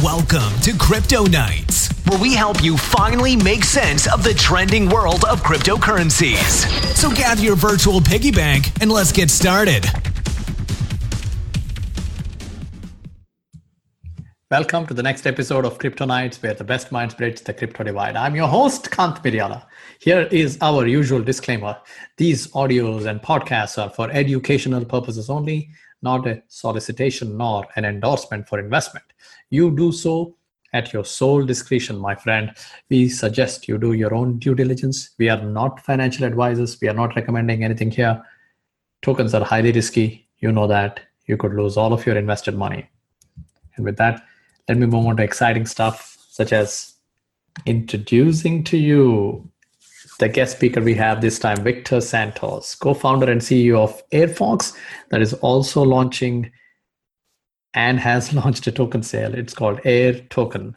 Welcome to Crypto Nights, where we help you finally make sense of the trending world of cryptocurrencies. So gather your virtual piggy bank and let's get started. Welcome to the next episode of Crypto Nights, where the best minds bridge the crypto divide. I'm your host, Kanth Miriyala. Here is our usual disclaimer. These audios and podcasts are for educational purposes only, not a solicitation nor an endorsement for investment. You do so at your sole discretion, my friend. We suggest you do your own due diligence. We are not financial advisors. We are not recommending anything here. Tokens are highly risky. You know that. You could lose all of your invested money. And with that, let me move on to exciting stuff such as introducing to you the guest speaker we have this time, Victor Santos, co founder and CEO of AirFox, that is also launching and has launched a token sale. It's called Air Token.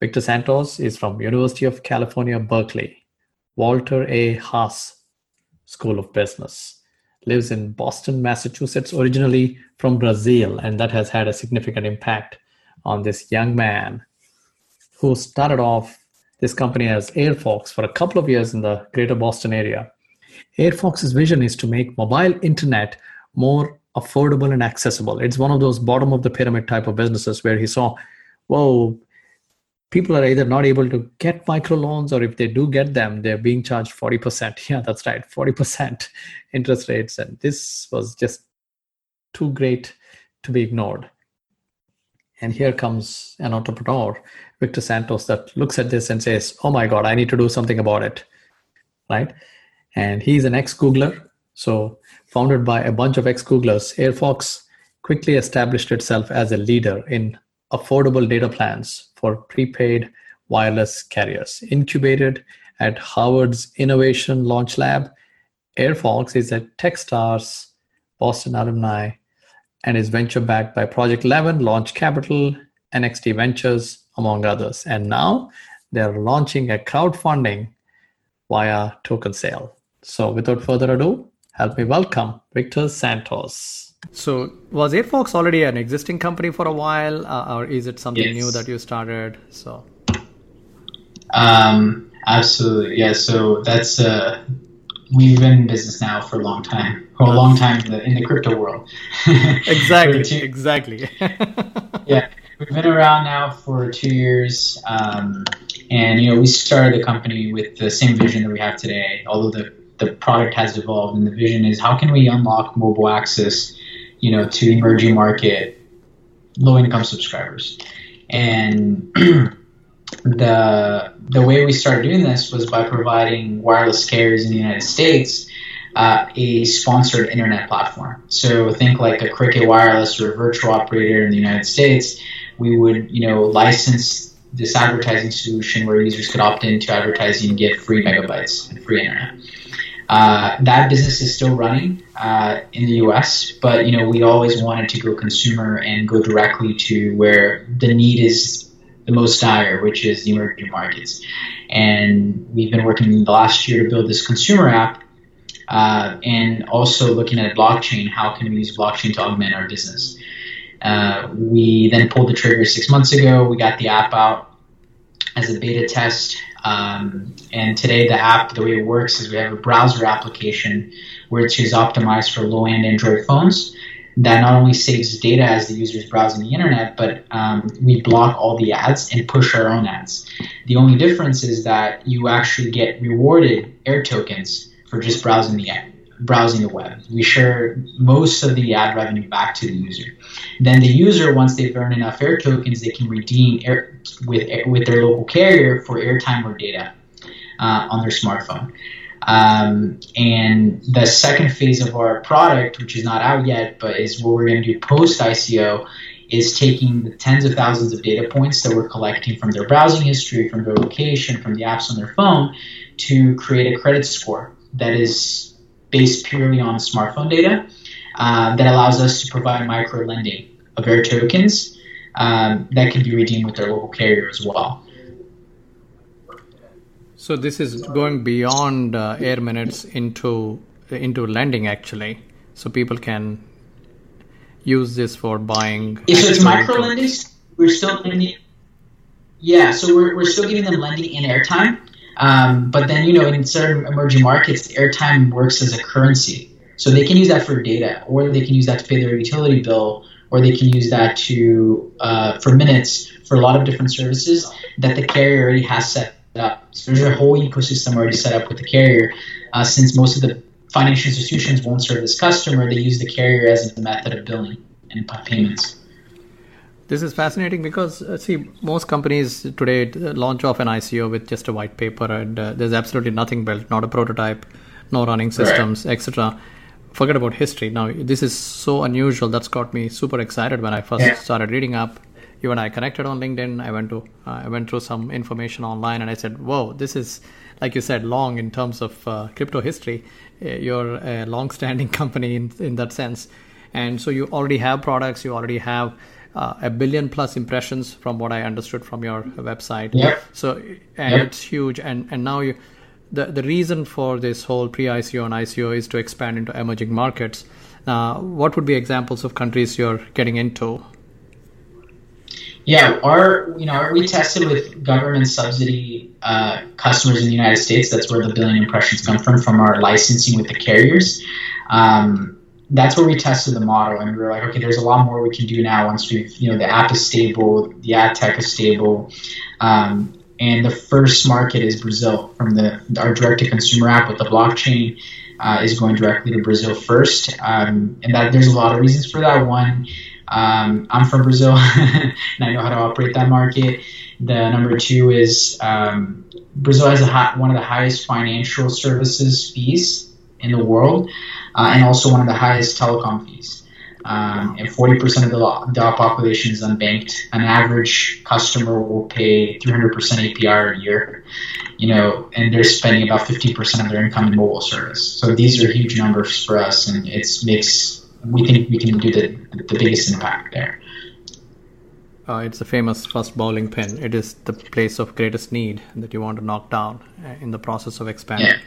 Victor Santos is from University of California, Berkeley, Walter A. Haas School of Business. Lives in Boston, Massachusetts, originally from Brazil, and that has had a significant impact on this young man who started off this company as AirFox for a couple of years in the greater Boston area. AirFox's vision is to make mobile internet more affordable and accessible. It's one of those bottom of the pyramid type of businesses where he saw, whoa, people are either not able to get microloans or if they do get them, they're being charged 40%. Yeah, that's right, 40% interest rates. And this was just too great to be ignored. And here comes an entrepreneur, Victor Santos, that looks at this and says, Oh my God, I need to do something about it. Right? And he's an ex Googler. So founded by a bunch of ex-Googlers, AirFox quickly established itself as a leader in affordable data plans for prepaid wireless carriers. Incubated at Harvard's Innovation Launch Lab, AirFox is a Techstars Boston alumni and is venture backed by Project 11, Launch Capital, NXT Ventures, among others. And now they're launching a crowdfunding via token sale. So without further ado, help me welcome Victor Santos. So, was AirFox already an existing company for a while, uh, or is it something yes. new that you started? So, um, absolutely, yeah. So that's uh, we've been in business now for a long time, for a long time in the, in the crypto world. exactly, two, exactly. yeah, we've been around now for two years, um, and you know we started the company with the same vision that we have today, although the the product has evolved and the vision is how can we unlock mobile access, you know, to emerging market low income subscribers. And the the way we started doing this was by providing wireless carriers in the United States uh, a sponsored internet platform. So think like a Cricket Wireless or a virtual operator in the United States. We would, you know, license this advertising solution where users could opt into advertising and get free megabytes and free internet. Uh, that business is still running uh, in the U.S., but you know we always wanted to go consumer and go directly to where the need is the most dire, which is the emerging markets. And we've been working the last year to build this consumer app, uh, and also looking at blockchain. How can we use blockchain to augment our business? Uh, we then pulled the trigger six months ago. We got the app out as a beta test. Um, and today, the app, the way it works is we have a browser application which is optimized for low end Android phones that not only saves data as the user is browsing the internet, but um, we block all the ads and push our own ads. The only difference is that you actually get rewarded air tokens for just browsing the ad browsing the web. We share most of the ad revenue back to the user. Then the user, once they've earned enough air tokens, they can redeem air, with with their local carrier for airtime or data uh, on their smartphone. Um, and the second phase of our product, which is not out yet, but is what we're going to do post ICO, is taking the tens of thousands of data points that we're collecting from their browsing history, from their location, from the apps on their phone, to create a credit score that is based purely on smartphone data uh, that allows us to provide micro lending of air tokens um, that can be redeemed with their local carrier as well. So this is going beyond uh, air minutes into into lending actually, so people can use this for buying. Yeah, so it's micro lending. we're still lending. Yeah, so we're, we're still giving them lending in airtime. Um, but then, you know, in certain emerging markets, airtime works as a currency. So they can use that for data, or they can use that to pay their utility bill, or they can use that to uh, for minutes for a lot of different services that the carrier already has set up. So there's a whole ecosystem already set up with the carrier. Uh, since most of the financial institutions won't serve this customer, they use the carrier as a method of billing and payments. This is fascinating because uh, see most companies today launch off an ICO with just a white paper and uh, there's absolutely nothing built, not a prototype, no running systems, right. etc. Forget about history. Now this is so unusual. That's got me super excited when I first yeah. started reading up. Even I connected on LinkedIn. I went to uh, I went through some information online and I said, "Whoa, this is like you said, long in terms of uh, crypto history. Uh, you're a long-standing company in in that sense." And so you already have products, you already have uh, a billion plus impressions from what I understood from your website. Yeah. So and yep. it's huge. And and now you, the the reason for this whole pre-ICO and ICO is to expand into emerging markets. Uh, what would be examples of countries you're getting into? Yeah, our you know are we tested with government subsidy uh, customers in the United States. That's where the billion impressions come from from our licensing with the carriers. Um, that's where we tested the model and we were like, okay, there's a lot more we can do now once we've, you know, the app is stable, the ad tech is stable. Um, and the first market is Brazil from the our direct to consumer app with the blockchain uh, is going directly to Brazil first. Um, and that there's a lot of reasons for that. One, um, I'm from Brazil and I know how to operate that market. The number two is um, Brazil has high, one of the highest financial services fees in the world uh, and also one of the highest telecom fees. Um, and 40% of the, the population is unbanked. An average customer will pay 300% APR a year, you know, and they're spending about 50% of their income in mobile service. So these are huge numbers for us, and it makes we think we can do the, the biggest impact there. Uh, it's a famous first bowling pin. It is the place of greatest need that you want to knock down uh, in the process of expanding. Yeah.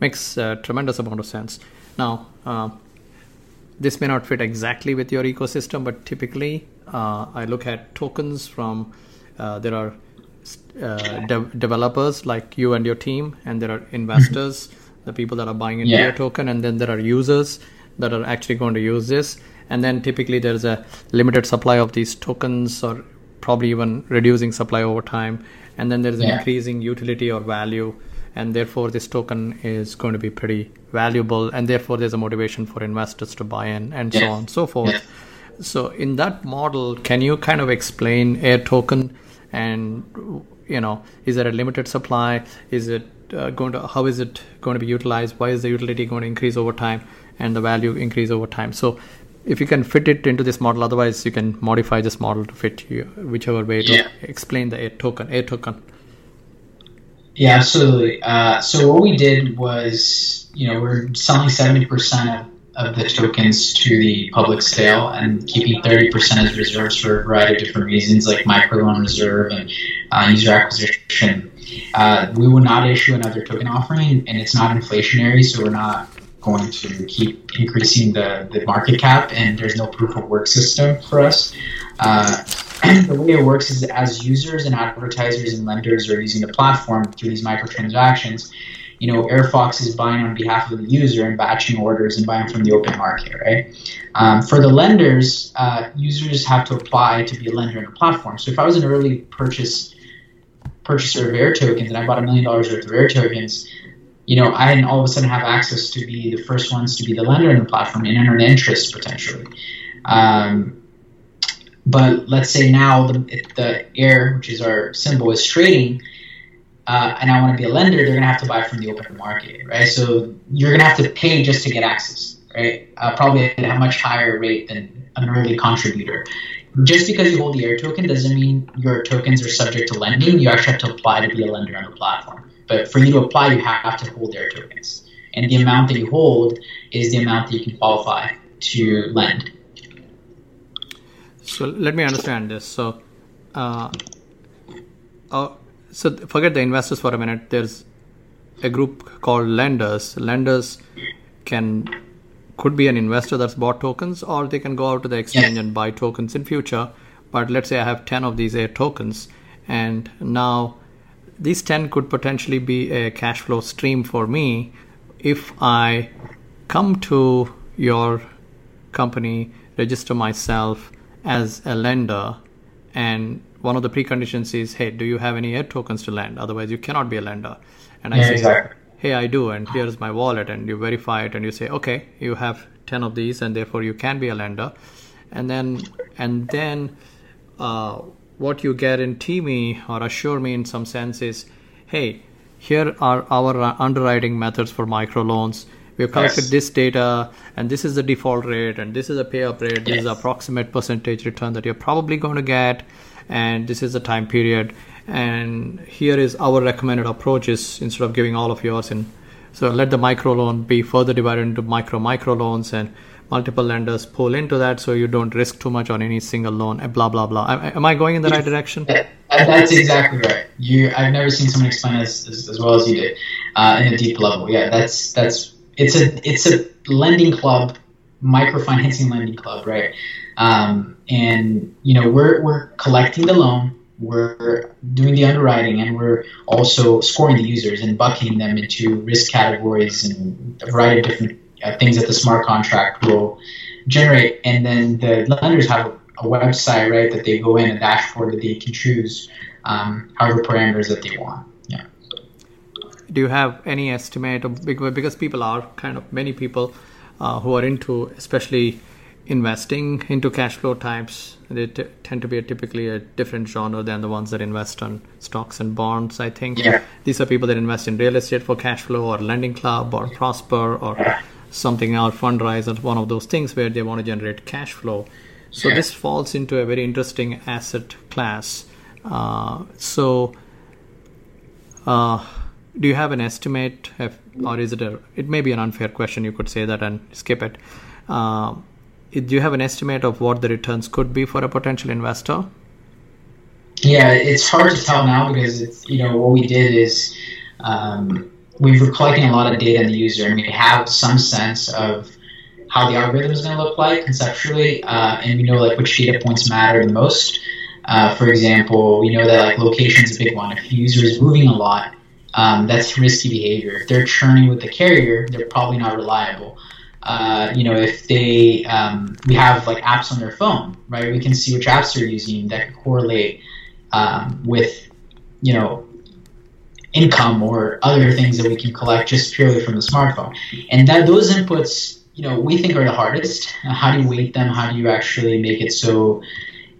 Makes a tremendous amount of sense. Now, uh, this may not fit exactly with your ecosystem, but typically uh, I look at tokens from uh, there are uh, de- developers like you and your team, and there are investors, the people that are buying into yeah. your token, and then there are users that are actually going to use this. And then typically there's a limited supply of these tokens, or probably even reducing supply over time. And then there's yeah. increasing utility or value and therefore this token is going to be pretty valuable and therefore there's a motivation for investors to buy in and so on and so forth. So in that model can you kind of explain air token and you know is there a limited supply? Is it uh, going to how is it going to be utilized? Why is the utility going to increase over time and the value increase over time? So if you can fit it into this model otherwise you can modify this model to fit you whichever way to yeah. explain the air token air token yeah, absolutely. Uh, so what we did was, you know, we're selling seventy percent of, of the tokens to the public sale and keeping thirty percent as reserves for a variety of different reasons, like microloan reserve and uh, user acquisition. Uh, we will not issue another token offering, and it's not inflationary, so we're not going to keep increasing the, the market cap, and there's no proof of work system for us. Uh, the way it works is as users and advertisers and lenders are using the platform through these microtransactions, you know, AirFox is buying on behalf of the user and batching orders and buying from the open market, right? Um, for the lenders, uh, users have to apply to be a lender in the platform. So if I was an early purchase purchaser of air tokens and I bought a million dollars worth of air tokens, you know, I all of a sudden have access to be the first ones to be the lender in the platform and earn interest potentially. Um, but let's say now the, the air, which is our symbol, is trading, uh, and I want to be a lender, they're going to have to buy from the open market, right? So you're going to have to pay just to get access, right? Uh, probably at a much higher rate than an early contributor. Just because you hold the air token doesn't mean your tokens are subject to lending. You actually have to apply to be a lender on the platform. But for you to apply, you have to hold air tokens. And the amount that you hold is the amount that you can qualify to lend. So let me understand this. So, uh, uh, so forget the investors for a minute. There's a group called lenders. Lenders can could be an investor that's bought tokens, or they can go out to the exchange and buy tokens in future. but let's say I have 10 of these air tokens, and now these 10 could potentially be a cash flow stream for me if I come to your company, register myself as a lender, and one of the preconditions is, hey, do you have any air tokens to lend? Otherwise, you cannot be a lender. And I Yeah, say, exactly. hey, I do, and here's my wallet, and you verify it, and you say, okay, you have 10 of these, and therefore you can be a lender. And then, and then, uh, what you guarantee me or assure me in some sense is, hey, here are our underwriting methods for microloans. We've collected Yes. this data, and this is the default rate, and this is the pay up rate, this is the approximate percentage return that you're probably going to get, and this is the time period. And here is our recommended approaches instead of giving all of yours. And so let the micro loan be further divided into micro micro loans and multiple lenders pull into that so you don't risk too much on any single loan. and Blah blah blah. Am- Am I going in the right direction? That- that's exactly right. You, I've never seen someone explain as, as, as well as you did uh, in a deep level. Yeah, that's that's it's a it's a lending club, microfinancing lending club, right? Um, and you know we're we're collecting the loan, we're doing the underwriting, and we're also scoring the users and bucketing them into risk categories and a variety of different uh, things that the smart contract will generate. And then the lenders have a, website, right, that they go in a dashboard that they can choose um, however parameters that they want. Do you have any estimate of because people are kind of many people uh, who are into especially investing into cash flow types they t- tend to be a typically a different genre than the ones that invest on stocks and bonds i think Yeah. these are people that invest in real estate for cash flow or lending club or prosper or something else fundrise or one of those things where they want to generate cash flow so Yeah. this falls into a very interesting asset class uh, so uh, do you have an estimate, if, or is it a? It may be an unfair question. You could say that and skip it. Uh, do you have an estimate of what the returns could be for a potential investor? Yeah, it's hard to tell now because it's you know what we did is um, we were collecting a lot of data on the user and we have some sense of how the algorithm is going to look like conceptually, uh, and we know like which data points matter the most. Uh, for example, we know that like location is a big one. If a user is moving a lot, um, that's risky behavior. If they're churning with the carrier, they're probably not reliable. Uh, you know, if they um, we have like apps on their phone, right? We can see which apps they're using that could correlate um, with you know income or other things that we can collect just purely from the smartphone. And that those inputs, you know, we think are the hardest. How do you weight them? How do you actually make it so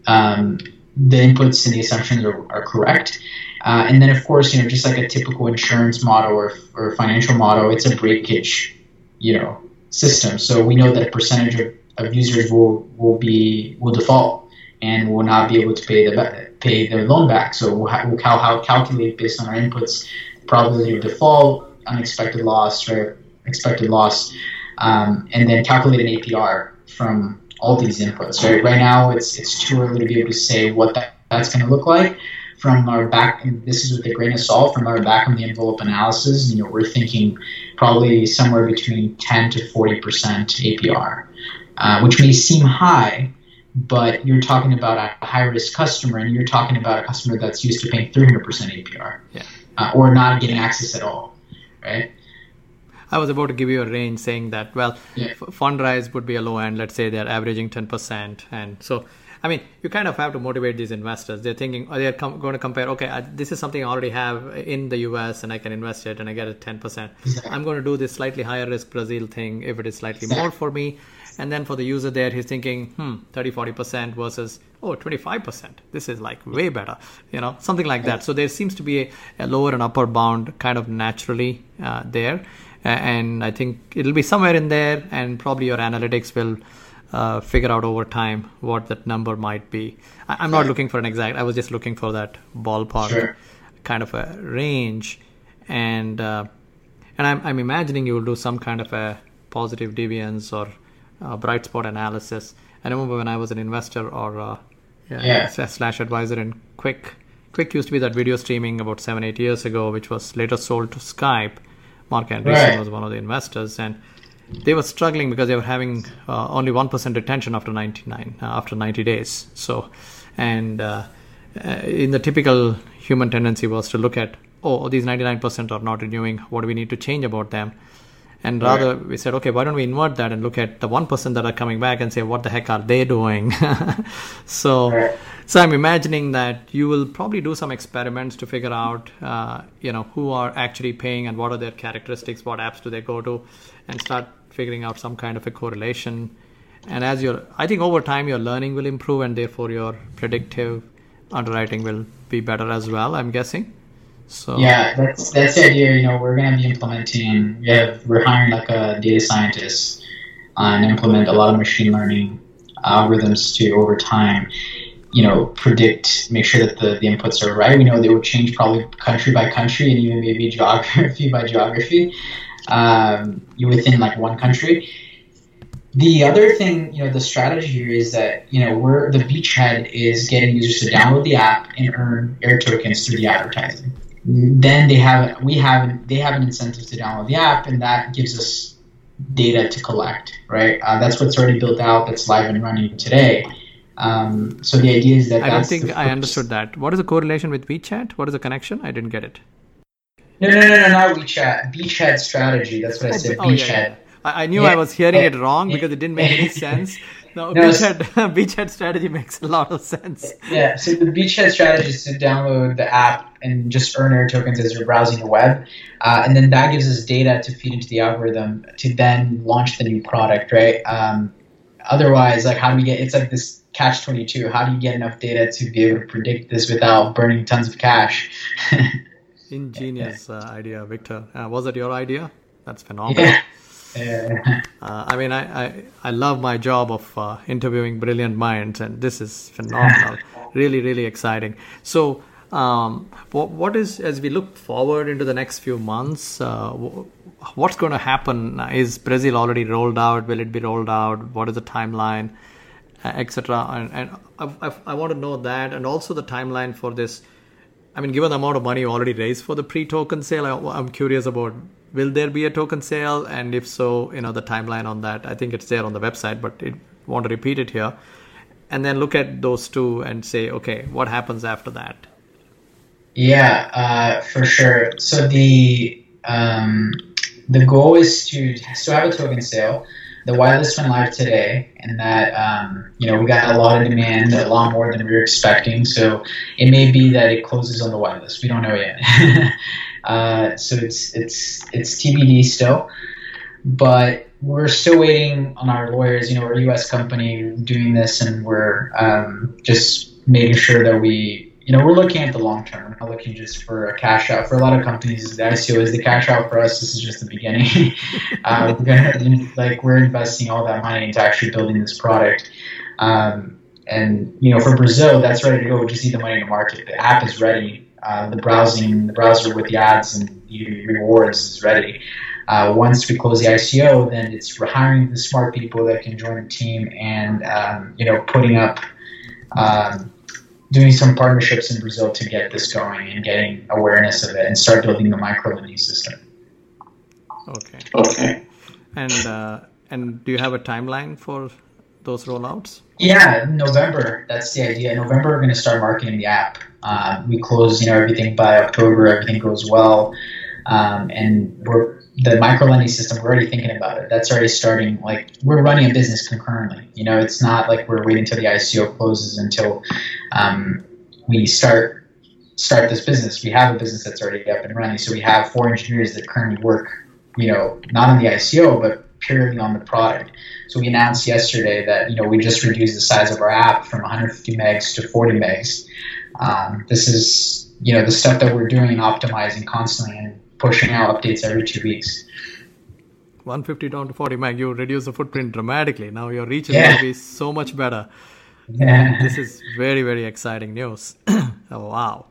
um, the inputs and the assumptions are, are correct? Uh, and then, of course, you know, just like a typical insurance model or, or financial model, it's a breakage, you know, system. So we know that a percentage of, of users will, will be will default and will not be able to pay the pay their loan back. So we'll, ha- we'll cal- how calculate based on our inputs probability of default, unexpected loss, or Expected loss, um, and then calculate an APR from all these inputs. Right. Right now, it's it's too early to be able to say what that, that's going to look like. From our back, and this is with a grain of salt. From our back of the envelope analysis, you know, we're thinking probably somewhere between 10 to 40 percent APR, uh, which may seem high, but you're talking about a high risk customer and you're talking about a customer that's used to paying 300% APR Yeah. uh, or not getting access at all, right? I was about to give you a range saying that, well, Yeah. Fundrise would be a low end. Let's say they're averaging 10%. And so, I mean, you kind of have to motivate these investors. They're thinking, or they're com- going to compare, okay, I, this is something I already have in the US and I can invest it and I get a 10%. Exactly. I'm going to do this slightly higher risk Brazil thing if it is slightly more for me. And then for the user there, he's thinking, hmm, 30, 40% versus, oh, 25%. This is like way better, you know, something like that. So there seems to be a, a lower and upper bound kind of naturally uh, there. And I think it'll be somewhere in there, and probably your analytics will uh, figure out over time what that number might be. I, I'm not looking for an exact, I was just looking for that ballpark Sure. kind of a range. And uh, and I'm, I'm imagining you will do some kind of a positive deviance or uh, bright spot analysis. I remember when I was an investor or uh, yeah, Yeah. slash advisor in Qik. Qik used to be that video streaming about seven eight years ago, which was later sold to Skype. Marc Andreessen Right. was one of the investors, and they were struggling because they were having uh, only one percent retention after ninety nine uh, after ninety days. So and uh, uh, in the typical human tendency was to look at oh these 99% are not renewing what do we need to change about them and rather right. we said okay why don't we invert that and look at the 1% person that are coming back and say what the heck are they doing so right. so i'm imagining that you will probably do some experiments to figure out uh, you know who are actually paying and what are their characteristics what apps do they go to and start figuring out some kind of a correlation and as you're i think over time your learning will improve and therefore your predictive underwriting will be better as well i'm guessing so yeah, that's that's the idea. You know, we're going to be implementing. We have we're hiring like a data scientist uh, and implement a lot of machine learning algorithms to over time. You know, predict, make sure that the, the inputs are right. We know they will change probably country by country and even maybe geography by geography um, within like one country. The other thing, you know, the strategy here is that, you know, we're the beachhead is getting users to download the app and earn air tokens through the advertising then they have we have they have an incentive to download the app, and that gives us data to collect. Right, uh, that's what's already built out. That's live and running today. Um, so the idea is that I don't think I understood that. What is the correlation with WeChat? What is the connection? I didn't get it. No, no, no, no, not WeChat. Beachhead strategy. That's what I said. Oh, Beachhead. Yeah, yeah. I, I knew yeah. I was hearing it wrong because it didn't make any sense. No, no beachhead, beachhead strategy makes a lot of sense. Yeah, so the beachhead strategy is to download the app and just earn air tokens as you're browsing the web, uh, and then that gives us data to feed into the algorithm to then launch the new product, right? Um, otherwise, like how do we get? It's like this catch twenty two. How do you get enough data to be able to predict this without burning tons of cash? Ingenious uh, idea, Victor. Uh, was it your idea? That's phenomenal. Yeah. Uh, I mean, I, I, I, love my job of uh, interviewing brilliant minds, and this is phenomenal. really, really exciting. So, um, what, what is, as we look forward into the next few months, uh, what's going to happen? Is Brazil already rolled out? Will it be rolled out? What is the timeline, etc.? And, and I, I, I want to know that, and also the timeline for this. I mean, given the amount of money you already raised for the pre-token sale, I, I'm curious about will there be a token sale and if so you know the timeline on that i think it's there on the website but I want to repeat it here and then look at those two and say okay what happens after that yeah uh, for sure so the um, the goal is to still have a token sale the whitelist went live today, and that um, you know we got a lot of demand, a lot more than we were expecting. So it may be that it closes on the whitelist. We don't know yet. Uh, so it's it's it's TBD still, but we're still waiting on our lawyers. You know, we're a U.S. company doing this, and we're um, just making sure that we, you know, we're looking at the long term. We're looking just for a cash out. For a lot of companies, the ICO is the cash out. For us, this is just the beginning. uh, like we're investing all that money into actually building this product. Um, and you know, for Brazil, that's ready to go. We just need the money to market. The app is ready uh, the browsing, the browser with the ads and the rewards is ready. Uh, once we close the ICO, then it's hiring the smart people that can join the team and um, you know putting up, um, doing some partnerships in Brazil to get this going and getting awareness of it and start building the micro lending system. Okay. Okay. And uh, and do you have a timeline for those rollouts? Yeah, November. That's the idea. November, we're going to start marketing the app. Uh, we close, you know, everything by October. Everything goes well, um, and we're the micro lending system. We're already thinking about it. That's already starting. Like we're running a business concurrently. You know, it's not like we're waiting until the ICO closes until um, we start start this business. We have a business that's already up and running. So we have four engineers that currently work, you know, not on the ICO, but purely on the product. So we announced yesterday that you know we just reduced the size of our app from 150 megs to 40 megs. Um, this is you know the stuff that we're doing and optimizing constantly and pushing out updates every two weeks. 150 down to 40 meg, you reduce the footprint dramatically. Now your reach is yeah. going to be so much better. Yeah. this is very very exciting news. oh, wow.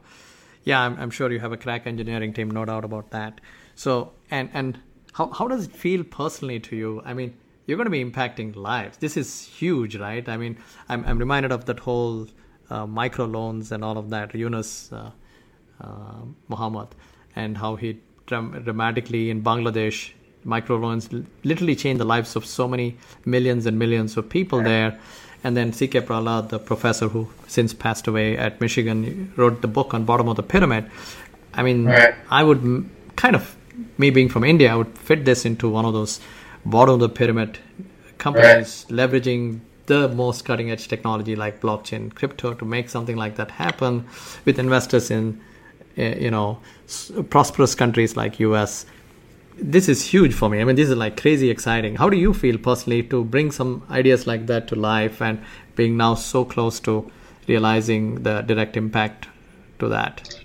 Yeah, I'm, I'm sure you have a crack engineering team, no doubt about that. So and and how, how does it feel personally to you? I mean, you're going to be impacting lives. This is huge, right? I mean, I'm, I'm reminded of that whole uh, micro loans and all of that, Yunus uh, uh, Muhammad, and how he dramatically in Bangladesh, micro loans literally changed the lives of so many millions and millions of people there. And then C.K. Prahalad, the professor who since passed away at Michigan, wrote the book on bottom of the pyramid. I mean, right. I would kind of, me being from India, I would fit this into one of those bottom of the pyramid companies right. leveraging the most cutting edge technology like blockchain, crypto to make something like that happen with investors in, eh, you know, prosperous countries like US this is huge for me. I mean, this is like crazy exciting. How do you feel personally to bring some ideas like that to life and being now so close to realizing the direct impact to that?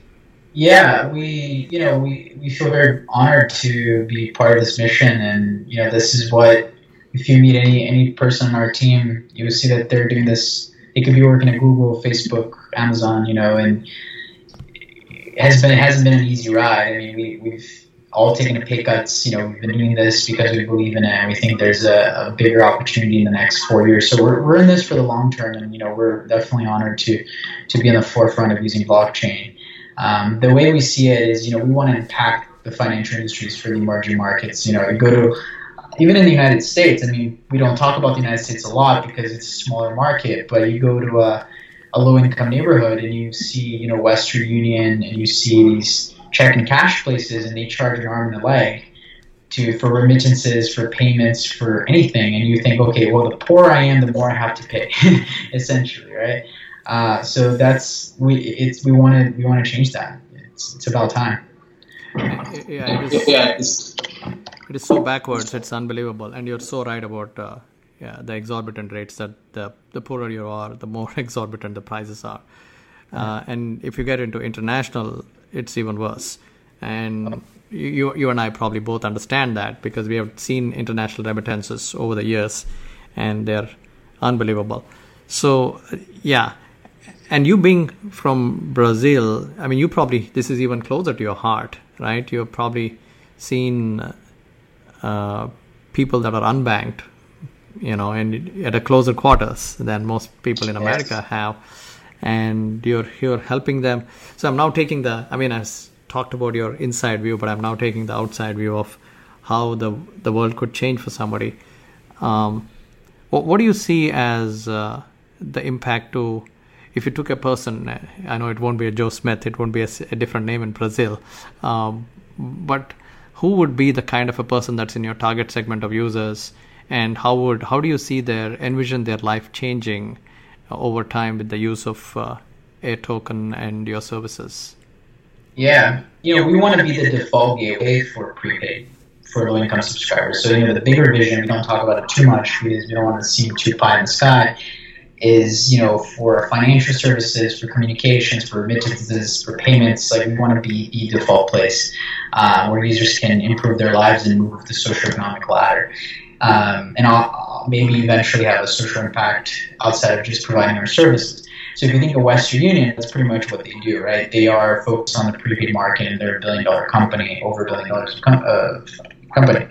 Yeah, we you know we, we feel very honored to be part of this mission, and you know this is what if you meet any any person on our team, you will see that they're doing this. They could be working at Google, Facebook, Amazon, you know, and it has been it hasn't been an easy ride. I mean, we, we've all taking pay cuts. You know, we've been doing this because we believe in it, and we think there's a, a, bigger opportunity in the next four years. So we're, we're in this for the long term, and you know, we're definitely honored to to be in the forefront of using blockchain. Um, the way we see it is, you know, we want to impact the financial industries for the emerging markets. You know, go to even in the United States. I mean, we don't talk about the United States a lot because it's a smaller market, but you go to a, a low income neighborhood and you see, you know, Western Union, and you see these check and cash places and they charge an arm and a leg to for remittances, for payments, for anything, and you think, okay, well, the poorer I am, the more I have to pay, essentially, right? Uh, so that's we it's we want to we want to change that. It's it's about time. Yeah, it is, yeah, it's, so backwards. It's unbelievable, and you're so right about uh, yeah the exorbitant rates that the the poorer you are, the more exorbitant the prices are. Uh, and if you get into international it's even worse. And you, you and I probably both understand that because we have seen international remittances over the years and they're unbelievable. So, yeah. And you being from Brazil, I mean, you probably, this is even closer to your heart, right? You've probably seen uh, people that are unbanked, you know, and at a closer quarters than most people in America yes. have and you're you're helping them. So I'm now taking the. I mean, I talked about your inside view, but I'm now taking the outside view of how the the world could change for somebody. Um, what, what do you see as uh, the impact to if you took a person, I know it won't be a Joe Smith, it won't be a, a different name in Brazil, um, but who would be the kind of a person that's in your target segment of users, and how would how do you see their envision their life changing over time with the use of uh, a token and your services? Yeah, you know, we want to be the default gateway for prepaid for low income subscribers. So, you know, the bigger vision, we don't talk about it too much because we don't want to seem too pie in the sky, is, you know, for financial services, for communications, for remittances, for payments, like we want to be the default place uh, where users can improve their lives and move up the socioeconomic ladder. Um, and I'll, maybe eventually have a social impact outside of just providing our services. So if you think of Western Union, that's pretty much what they do, right? They are focused on the prepaid market and they're a billion dollar company, over a billion dollars com- uh, company.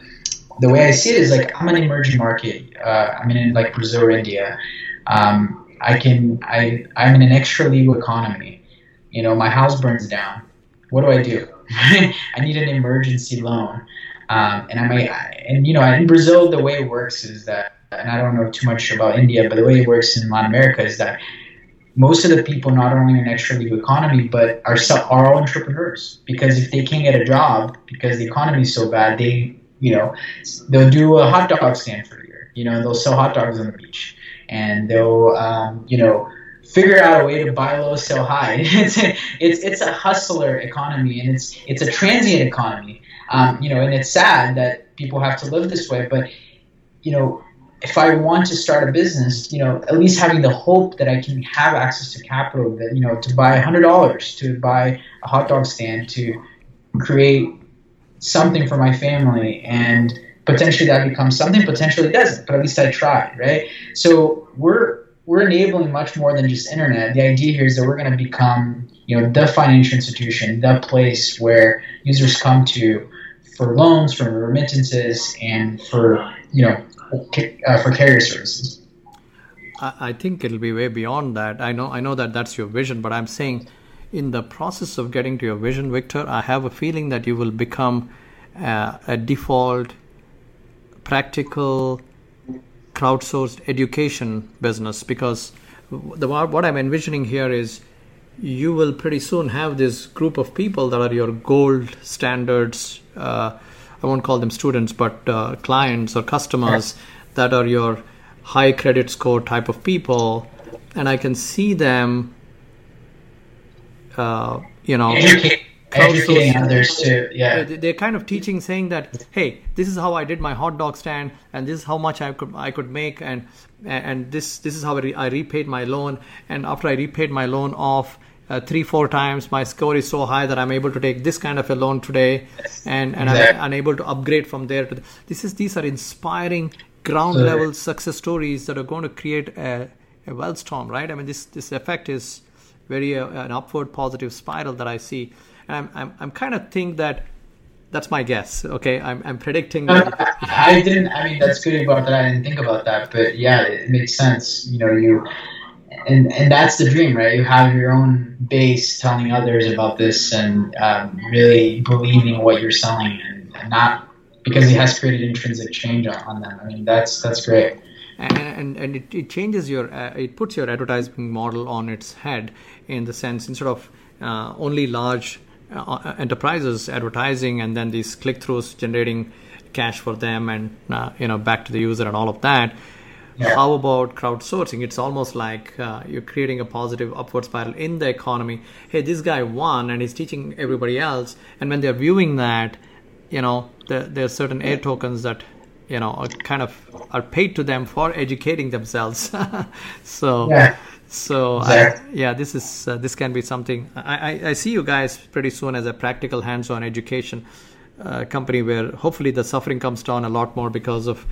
The way I see it is like I'm an emerging market. Uh, I'm in like Brazil or India. Um, I can I I'm in an extra legal economy. You know, my house burns down. What do I do? I need an emergency loan. Um, and I might, and you know, in Brazil, the way it works is that and I don't know too much about India, but the way it works in Latin America is that most of the people not only in an extra legal economy, but are are all entrepreneurs because if they can't get a job because the economy is so bad, they you know they'll do a hot dog stand for a year. You know they'll sell hot dogs on the beach, and they'll um, you know figure out a way to buy low, sell high. it's a, it's it's a hustler economy, and it's it's a transient economy. Um, you know, and it's sad that people have to live this way, but you know if I want to start a business, you know, at least having the hope that I can have access to capital, that you know, to buy hundred dollars, to buy a hot dog stand, to create something for my family, and potentially that becomes something, potentially it doesn't, but at least I tried, right? So we're we're enabling much more than just internet. The idea here is that we're going to become, you know, the financial institution, the place where users come to for loans, for remittances, and for you know uh, for carrier services. I think it'll be way beyond that. I know I know that that's your vision, but I'm saying in the process of getting to your vision, Victor, I have a feeling that you will become uh, a default, practical, crowdsourced education business because the what I'm envisioning here is you will pretty soon have this group of people that are your gold standards. Uh, I won't call them students, but uh, clients or customers that are your high credit score type of people, and I can see them. Uh, you know, educating others too. Yeah, they're kind of teaching, saying that, hey, this is how I did my hot dog stand, and this is how much I could I could make, and and this this is how I, re- I repaid my loan, and after I repaid my loan off. Uh, three four times my score is so high that i'm able to take this kind of a loan today and and exactly. I'm, I'm, able to upgrade from there to the, this is these are inspiring ground level success stories that are going to create a, a wealth storm right i mean this this effect is very uh, an upward positive spiral that i see I'm, I'm, I'm kind of think that that's my guess. Okay, I'm, I'm predicting. That. I didn't. I mean, that's good about that. I didn't think about that, but yeah, it makes sense. You know, you and and that's the dream, right? You have your own base telling others about this and um, really believing what you're selling, and, and, not because it has created intrinsic change on, on them. I mean, that's that's great. And and, and it, it changes your uh, it puts your advertising model on its head in the sense instead of uh, only large uh, enterprises advertising and then these click throughs generating cash for them and uh, you know back to the user and all of that. Yeah. how about crowdsourcing? It's almost like uh, you're creating a positive upward spiral in the economy. Hey this guy won and he's teaching everybody else. And when they're viewing that you know there, there are certain air tokens that you know are kind of are paid to them for educating themselves. So yeah. So I, yeah, this is uh, this can be something. I, I, I, see you guys pretty soon as a practical hands-on education uh, company where hopefully the suffering comes down a lot more because of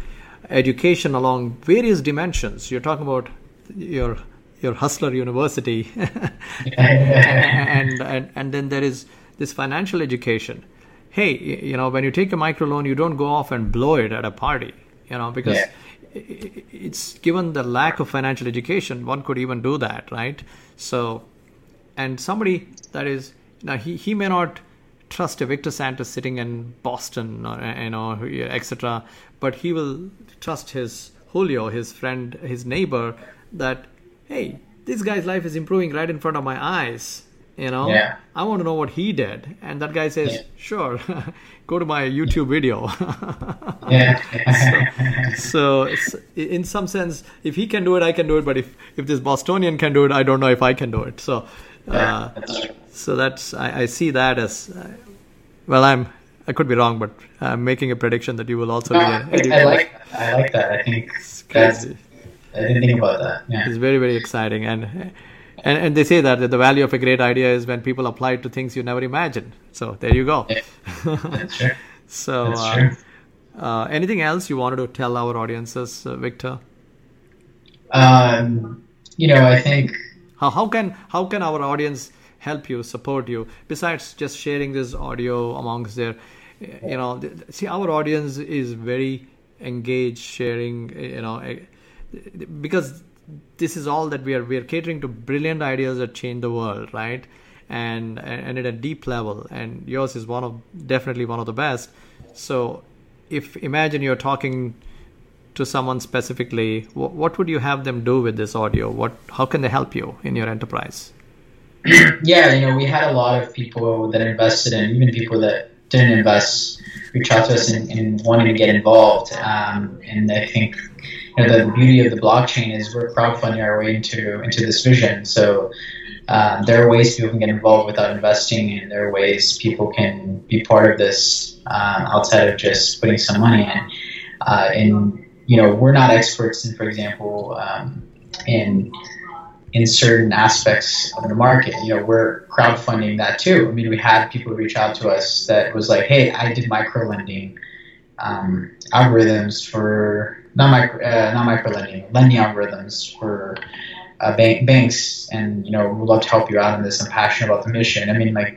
education along various dimensions. You're talking about your your hustler university, and, and and then there is this financial education. Hey, you know when you take a microloan, you don't go off and blow it at a party, you know because. Yeah it's given the lack of financial education, one could even do that, right? So, and somebody that is now he, he may not trust a Victor Santos sitting in Boston, or, you know, etc. But he will trust his Julio, his friend, his neighbor, that hey, this guy's life is improving right in front of my eyes. You know, yeah. I want to know what he did, and that guy says, yeah. "Sure, go to my YouTube video." yeah. so, so, in some sense, if he can do it, I can do it. But if if this Bostonian can do it, I don't know if I can do it. So, uh, so that's I, I, see that as uh, well. I'm I could be wrong, but I'm making a prediction that you will also no, I like I like that. I think that's. I didn't think about that. Yeah. It's very very exciting and and, and they say that, that the value of a great idea is when people apply it to things you never imagined. So there you go. That's true. so, that's uh, true. Uh, anything else you wanted to tell our audiences, uh, Victor? Um, you know, I think how how can how can our audience help you, support you, besides just sharing this audio amongst their, you know, see our audience is very engaged, sharing, you know, eh, because this is all that we are we are catering to brilliant ideas that change the world right? And and at a deep level. And yours is one of definitely one of the best. So if imagine you're talking to someone specifically what, what would you have them do with this audio? What how can they help you in your enterprise? Yeah you know we had a lot of people that invested in even people that didn't invest reach out to us and, in wanting to get involved. Um, and i think you know, the beauty of the blockchain is we're crowdfunding our way into into this vision. So um, there are ways people can get involved without investing, and there are ways people can be part of this um, outside of just putting some money in. Uh, and you know, we're not experts in, for example, um, in in certain aspects of the market. You know, we're crowdfunding that too. I mean, we had people reach out to us that was like, "Hey, I did micro lending um, algorithms for not micro, uh, not micro lending, lending algorithms for uh, bank, banks, and you know, we'd love to help you out in this. I'm passionate about the mission. I mean, like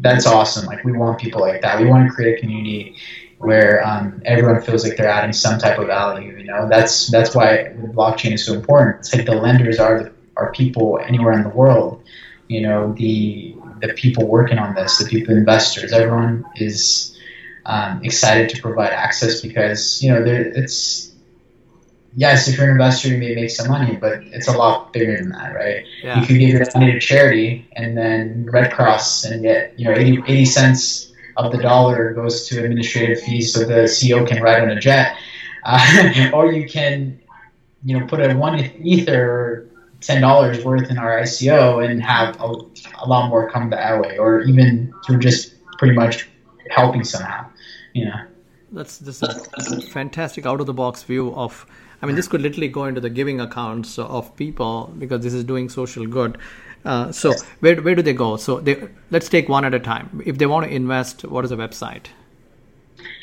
that's awesome. Like we want people like that. We want to create a community where um, everyone feels like they're adding some type of value. You know, that's that's why blockchain is so important. It's like the lenders are the, are people anywhere in the world. You know, the the people working on this, the people investors, everyone is um, excited to provide access because you know there, it's yes, if you're an investor, you may make some money, but it's a lot bigger than that, right? Yeah. You could give your money to charity and then Red Cross and get, you know, 80, 80 cents of the dollar goes to administrative fees so the CEO can ride on a jet. Uh, or you can, you know, put a one ether ten dollars worth in our ICO and have a, a, lot more come that way, or even through just pretty much helping somehow. You know. That's just a fantastic out of the box view of. I mean, this could literally go into the giving accounts of people because this is doing social good. Uh, so where where do they go? So they, let's take one at a time. If they want to invest, what is the website?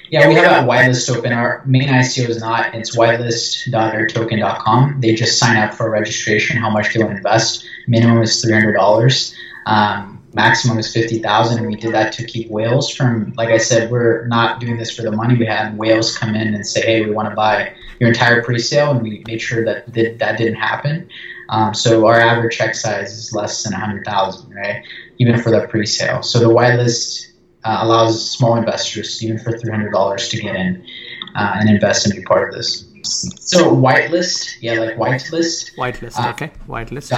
Yeah, we have a whitelist open. Our main ICO is not. It's whitelist.airtoken.com. They just sign up for registration, how much they want to invest. Minimum is $300. Um, maximum is 50000 and we did that to keep whales from like i said we're not doing this for the money we had whales come in and say hey we want to buy your entire pre-sale and we made sure that that, that didn't happen um, so our average check size is less than 100000 right even for the pre-sale so the whitelist uh, allows small investors, even for $300, to get in uh, and invest and be part of this. So whitelist, yeah, like whitelist. Whitelist, uh, okay. Whitelist.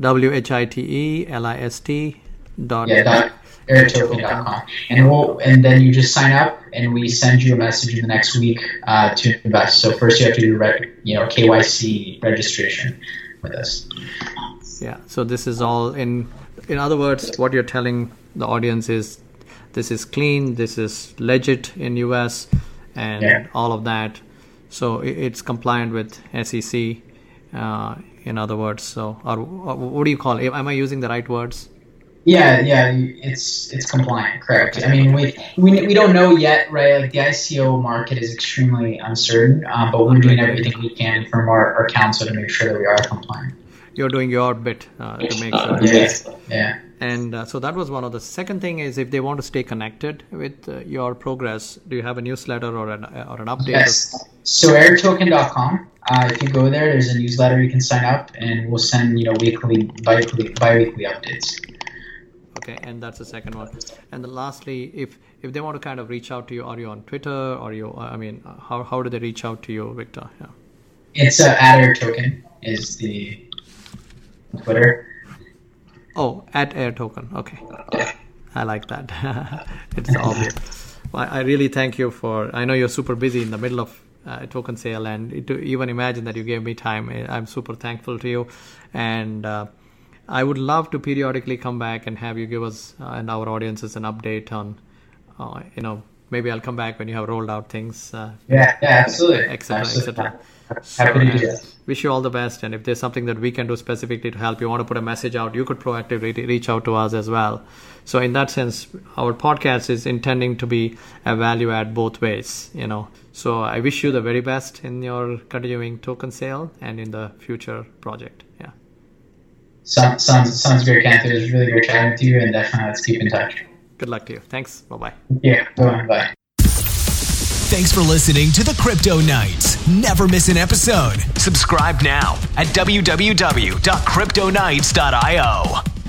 W H I T E L I S T dot. Yeah, dot airtoken.com. And we'll, and then you just sign up, and we send you a message in the next week uh, to invest. So first you have to do re- you know KYC registration with us. Yeah. So this is all in in other words, what you're telling the audience is this is clean, this is legit in US, and yeah. all of that. So it's compliant with SEC. Uh, in other words, so or, or, what do you call it? Am I using the right words? Yeah, yeah, it's it's compliant, correct. I mean, we, we we don't know yet, right? Like the ICO market is extremely uncertain, um, but we're doing everything we can from our, our counsel to make sure that we are compliant. You're doing your bit uh, to make sure. Yes. Yeah and uh, so that was one of the second thing is if they want to stay connected with uh, your progress do you have a newsletter or an, or an update? Yes. So airtoken.com uh, if you go there there's a newsletter you can sign up and we'll send you know weekly bi-weekly, bi-weekly updates. Okay and that's the second one. And then lastly if if they want to kind of reach out to you are you on twitter? Or you i mean how, how do they reach out to you victor? Yeah. it's uh, at airtoken is the twitter Oh, at air token. Okay. I like that. it's obvious. Well, I really thank you for. I know you're super busy in the middle of uh, token sale, and to even imagine that you gave me time, I'm super thankful to you. And uh, I would love to periodically come back and have you give us uh, and our audiences an update on, uh, you know, maybe I'll come back when you have rolled out things. Uh, yeah, yeah, absolutely. Etc. Etc. So, Happy to do. Wish you all the best. And if there's something that we can do specifically to help, you want to put a message out, you could proactively reach out to us as well. So in that sense, our podcast is intending to be a value add both ways, you know. So I wish you the very best in your continuing token sale and in the future project. Yeah. Sounds sounds, sounds great, Kanth. It was really great chatting with you, and definitely let's keep in touch. Good luck to you. Thanks. Bye bye. Yeah. Bye. bye. Thanks for listening to the Crypto Knights. Never miss an episode. Subscribe now at www.cryptoknights.io.